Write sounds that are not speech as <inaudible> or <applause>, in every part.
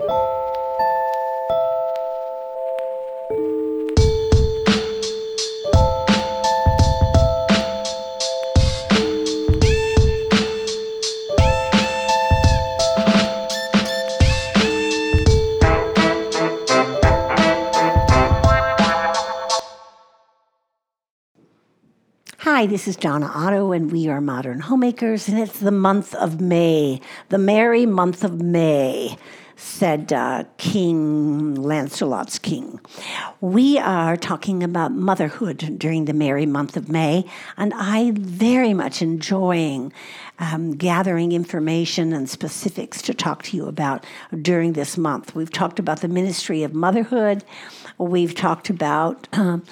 Hi, this is Donna Otto, and we are Modern Homemakers, and it's the month of May, the merry month of May, said uh, King Lancelot's king. We are talking about motherhood during the merry month of May, and I very much enjoying um, gathering information and specifics to talk to you about during this month. We've talked about the ministry of motherhood. We've talked about <clears throat> um,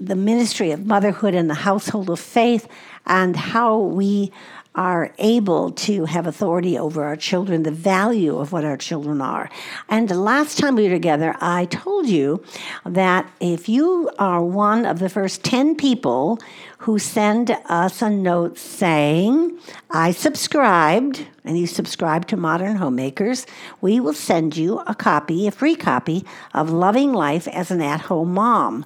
the ministry of motherhood and the household of faith and how we are able to have authority over our children, the value of what our children are. And the last time we were together, I told you that if you are one of the first 10 people who send us a note saying, I subscribed, and you subscribe to Modern Homemakers, we will send you a copy, a free copy of Loving Life as an At Home Mom.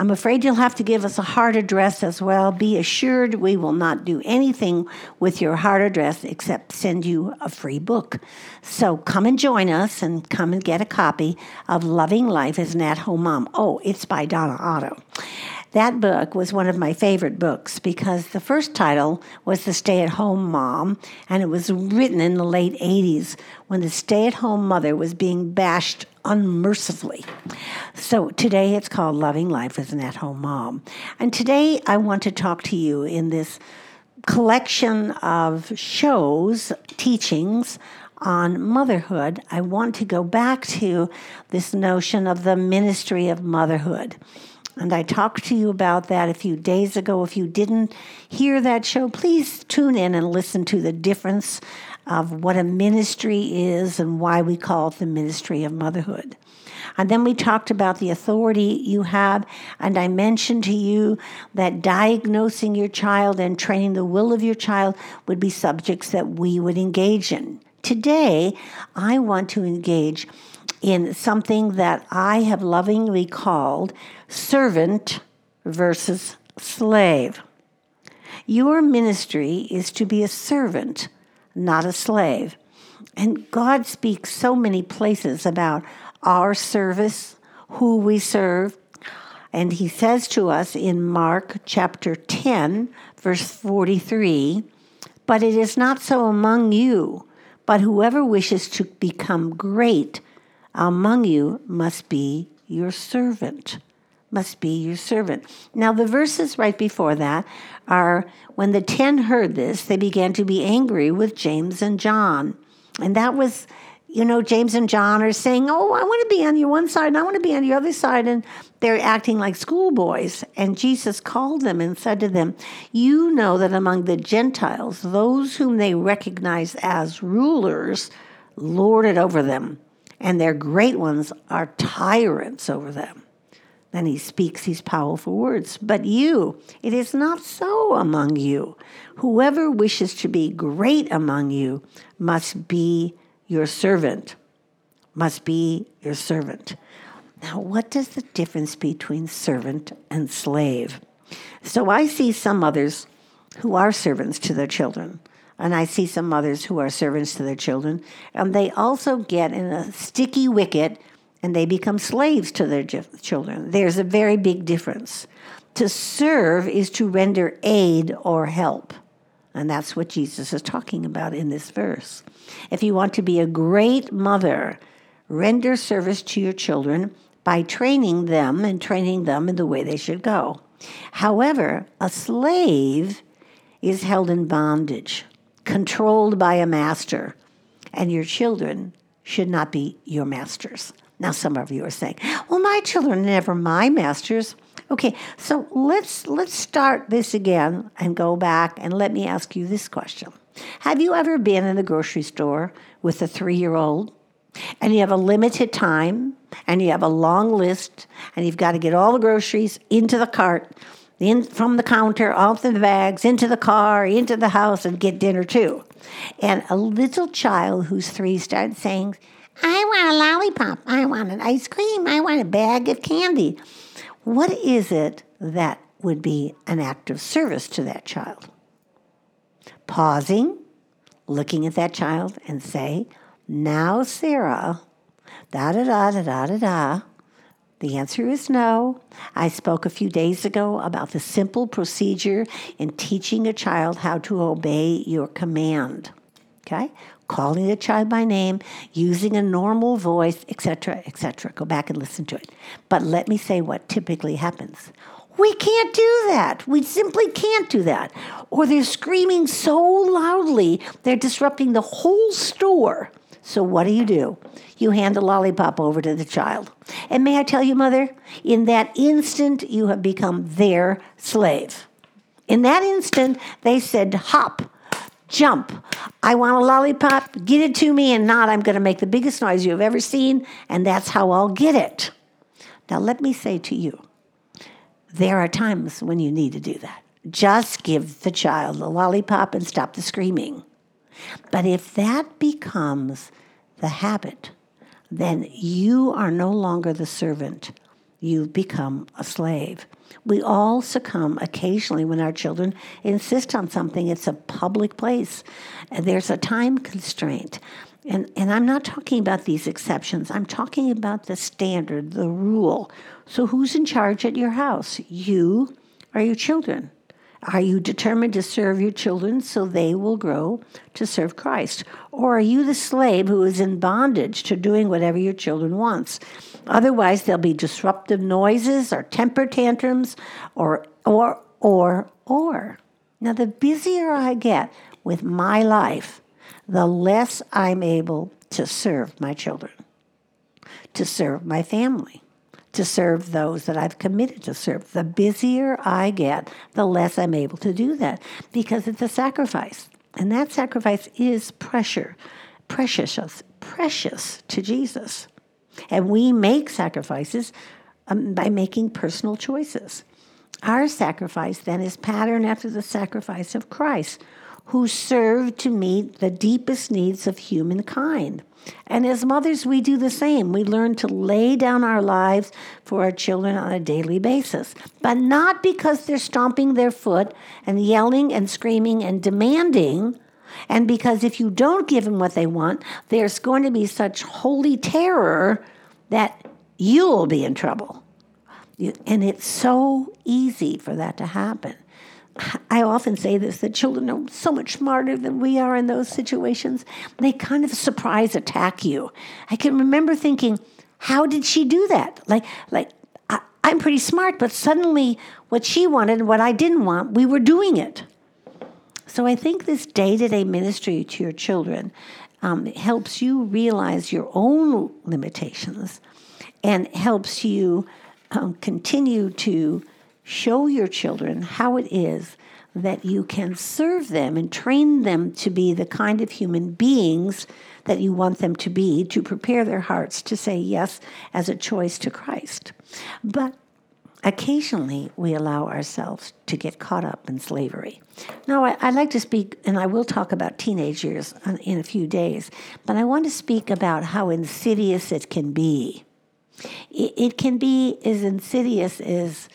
I'm afraid you'll have to give us a hard address as well. Be assured we will not do anything with your hard address except send you a free book. So come and join us and come and get a copy of Loving Life as an At Home Mom. Oh, it's by Donna Otto. That book was one of my favorite books because the first title was The Stay at Home Mom, and it was written in the late 80s when the stay at home mother was being bashed unmercifully. So today it's called Loving Life as an At Home Mom. And today I want to talk to you in this collection of shows, teachings on motherhood. I want to go back to this notion of the ministry of motherhood. And I talked to you about that a few days ago. If you didn't hear that show, please tune in and listen to the difference of what a ministry is and why we call it the ministry of motherhood. And then we talked about the authority you have. And I mentioned to you that diagnosing your child and training the will of your child would be subjects that we would engage in. Today, I want to engage in something that I have lovingly called servant versus slave. Your ministry is to be a servant, not a slave. And God speaks so many places about our service, who we serve. And he says to us in Mark chapter 10, verse 43 But it is not so among you, but whoever wishes to become great among you must be your servant. Must be your servant. Now, the verses right before that are when the ten heard this, they began to be angry with James and John. And that was, you know, James and John are saying, Oh, I want to be on your one side and I want to be on your other side. And they're acting like schoolboys. And Jesus called them and said to them, You know that among the Gentiles, those whom they recognize as rulers lord it over them and their great ones are tyrants over them. Then he speaks these powerful words. But you, it is not so among you. Whoever wishes to be great among you must be your servant. Must be your servant. Now, what does the difference between servant and slave? So I see some others who are servants to their children. And I see some mothers who are servants to their children, and they also get in a sticky wicket and they become slaves to their children. There's a very big difference. To serve is to render aid or help. And that's what Jesus is talking about in this verse. If you want to be a great mother, render service to your children by training them and training them in the way they should go. However, a slave is held in bondage controlled by a master, and your children should not be your masters. Now, some of you are saying, "Well, my children are never my masters." Okay, so let's let's start this again and go back and let me ask you this question: Have you ever been in the grocery store with a three-year-old, and you have a limited time, and you have a long list, and you've got to get all the groceries into the cart? in from the counter, off the bags, into the car, into the house, and get dinner too. And a little child who's three starts saying, I want a lollipop. I want an ice cream. I want a bag of candy. What is it that would be an act of service to that child? Pausing, looking at that child, and say, Now, Sarah, da da da da da da da. The answer is no. I spoke a few days ago about the simple procedure in teaching a child how to obey your command. Okay? Calling the child by name, using a normal voice, etc., etc. Go back and listen to it. But let me say what typically happens. We can't do that. We simply can't do that. Or they're screaming so loudly, they're disrupting the whole store. So what do you do? You hand the lollipop over to the child. And may I tell you, mother, in that instant, you have become their slave. In that instant, they said, hop, jump. I want a lollipop, get it to me, and not, I'm going to make the biggest noise you have ever seen, and that's how I'll get it. Now, let me say to you, there are times when you need to do that. Just give the child a lollipop and stop the screaming. But if that becomes the habit, then you are no longer the servant. You've become a slave. We all succumb occasionally when our children insist on something. It's a public place. There's a time constraint. And, and I'm not talking about these exceptions. I'm talking about the standard, the rule. So, who's in charge at your house? You or your children? Are you determined to serve your children so they will grow to serve Christ? Or are you the slave who is in bondage to doing whatever your children wants? Otherwise, there'll be disruptive noises or temper tantrums or or or or. Now the busier I get with my life, the less I'm able to serve my children, to serve my family to serve those that I've committed to serve. The busier I get, the less I'm able to do that because it's a sacrifice. And that sacrifice is pressure, precious, precious to Jesus. And we make sacrifices um, by making personal choices. Our sacrifice then is patterned after the sacrifice of Christ, who serve to meet the deepest needs of humankind. And as mothers, we do the same. We learn to lay down our lives for our children on a daily basis, but not because they're stomping their foot and yelling and screaming and demanding. And because if you don't give them what they want, there's going to be such holy terror that you'll be in trouble. And it's so easy for that to happen. I often say this that children are so much smarter than we are in those situations. They kind of surprise attack you. I can remember thinking, how did she do that? Like, like I, am pretty smart, but suddenly what she wanted and what I didn't want, we were doing it. So I think this day to day ministry to your children um, helps you realize your own limitations and helps you um, continue to show your children how it is that you can serve them and train them to be the kind of human beings that you want them to be, to prepare their hearts to say yes as a choice to Christ. But occasionally we allow ourselves to get caught up in slavery. Now, I, would like to speak, and I will talk about teenage years in a few days, but I want to speak about how insidious it can be. It, it can be as insidious as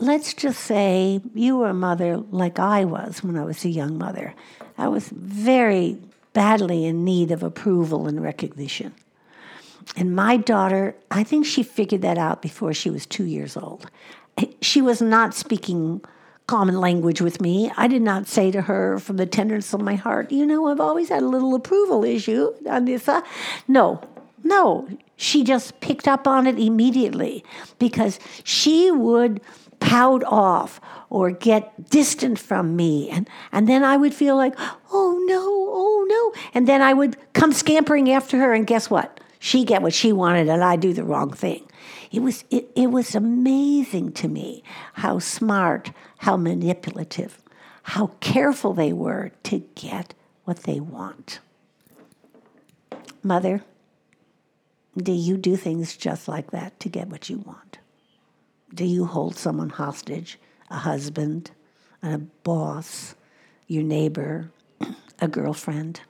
let's just say you were a mother like I was when I was a young mother. I was very badly in need of approval and recognition. And my daughter, I think she figured that out before she was two years old. She was not speaking common language with me. I did not say to her from the tenderness of my heart, you know, I've always had a little approval issue, Anissa. No, no. She just picked up on it immediately because she would pout off or get distant from me. And, and then I would feel like, oh no, oh no. And then I would come scampering after her, and guess what? She get what she wanted, and I do the wrong thing. It was, it, it was amazing to me how smart, how manipulative, how careful they were to get what they want. Mother, do you do things just like that to get what you want? Do you hold someone hostage? A husband, a boss, your neighbor, a girlfriend?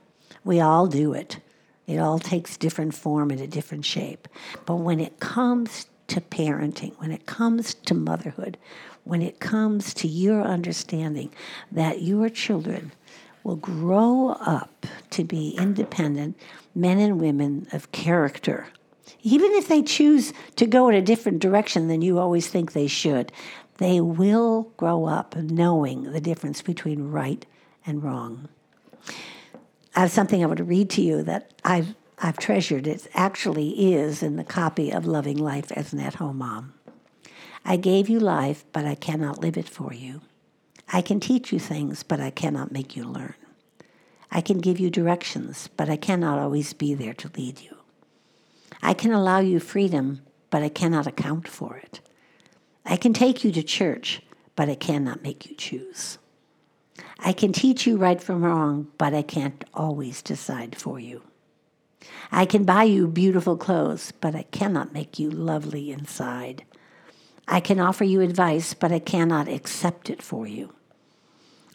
We all do it. It all takes different form and a different shape. But when it comes to parenting, when it comes to motherhood, when it comes to your understanding that your children will grow up to be independent men and women of character, even if they choose to go in a different direction than you always think they should, they will grow up knowing the difference between right and wrong. I have something I want to read to you that I've I've treasured. It actually is in the copy of Loving Life as an At Home Mom. I gave you life, but I cannot live it for you. I can teach you things, but I cannot make you learn. I can give you directions, but I cannot always be there to lead you. I can allow you freedom, but I cannot account for it. I can take you to church, but I cannot make you choose. I can teach you right from wrong, but I can't always decide for you. I can buy you beautiful clothes, but I cannot make you lovely inside. I can offer you advice, but I cannot accept it for you.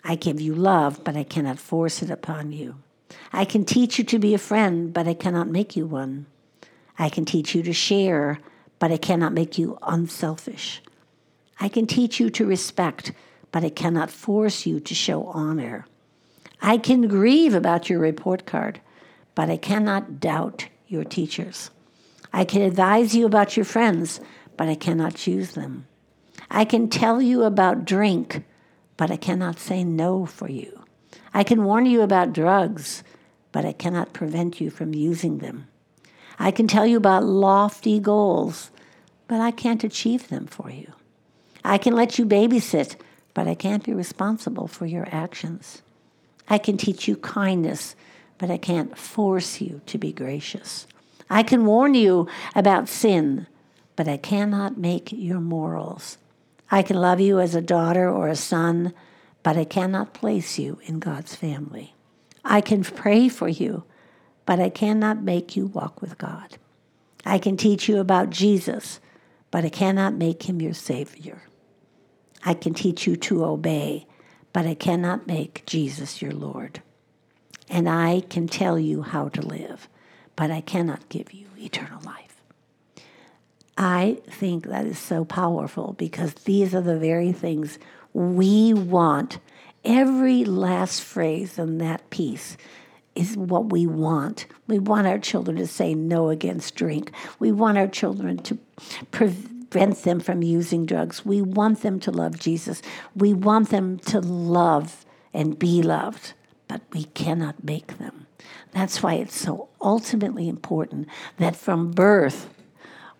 I give you love, but I cannot force it upon you. I can teach you to be a friend, but I cannot make you one. I can teach you to share, but I cannot make you unselfish. I can teach you to respect, but I cannot force you to show honor. I can grieve about your report card, but I cannot doubt your teachers. I can advise you about your friends, but I cannot choose them. I can tell you about drink, but I cannot say no for you. I can warn you about drugs, but I cannot prevent you from using them. I can tell you about lofty goals, but I can't achieve them for you. I can let you babysit, but I can't be responsible for your actions. I can teach you kindness, but I can't force you to be gracious. I can warn you about sin, but I cannot make your morals. I can love you as a daughter or a son, but I cannot place you in God's family. I can pray for you, but I cannot make you walk with God. I can teach you about Jesus, but I cannot make him your Savior. I can teach you to obey, but I cannot make Jesus your Lord and I can tell you how to live, but I cannot give you eternal life. I think that is so powerful because these are the very things we want. Every last phrase in that piece is what we want. We want our children to say no against drink. We want our children to prevent them from using drugs. We want them to love Jesus. We want them to love and be loved but we cannot make them. That's why it's so ultimately important that from birth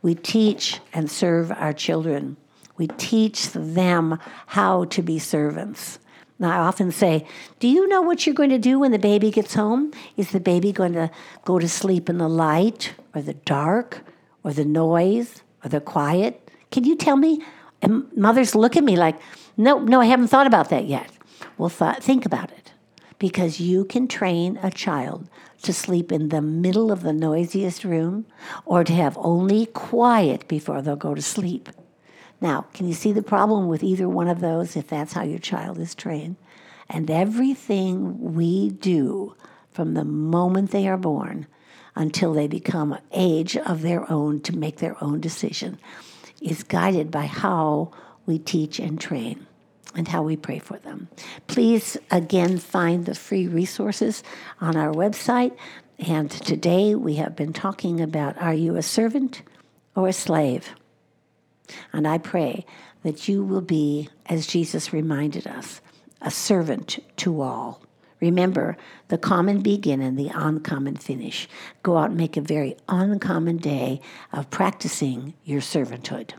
we teach and serve our children. We teach them how to be servants. I often say, Do you know what you're going to do when the baby gets home? Is the baby going to go to sleep in the light or the dark or the noise or the quiet? Can you tell me? And mothers look at me like, No, no, I haven't thought about that yet. Well, th- think about it because you can train a child to sleep in the middle of the noisiest room or to have only quiet before they'll go to sleep. Now, can you see the problem with either one of those if that's how your child is trained? And everything we do from the moment they are born until they become age of their own to make their own decision is guided by how we teach and train and how we pray for them. Please again find the free resources on our website. And today we have been talking about are you a servant or a slave? And I pray that you will be, as Jesus reminded us, a servant to all. Remember the common begin and the uncommon finish. Go out and make a very uncommon day of practicing your servanthood.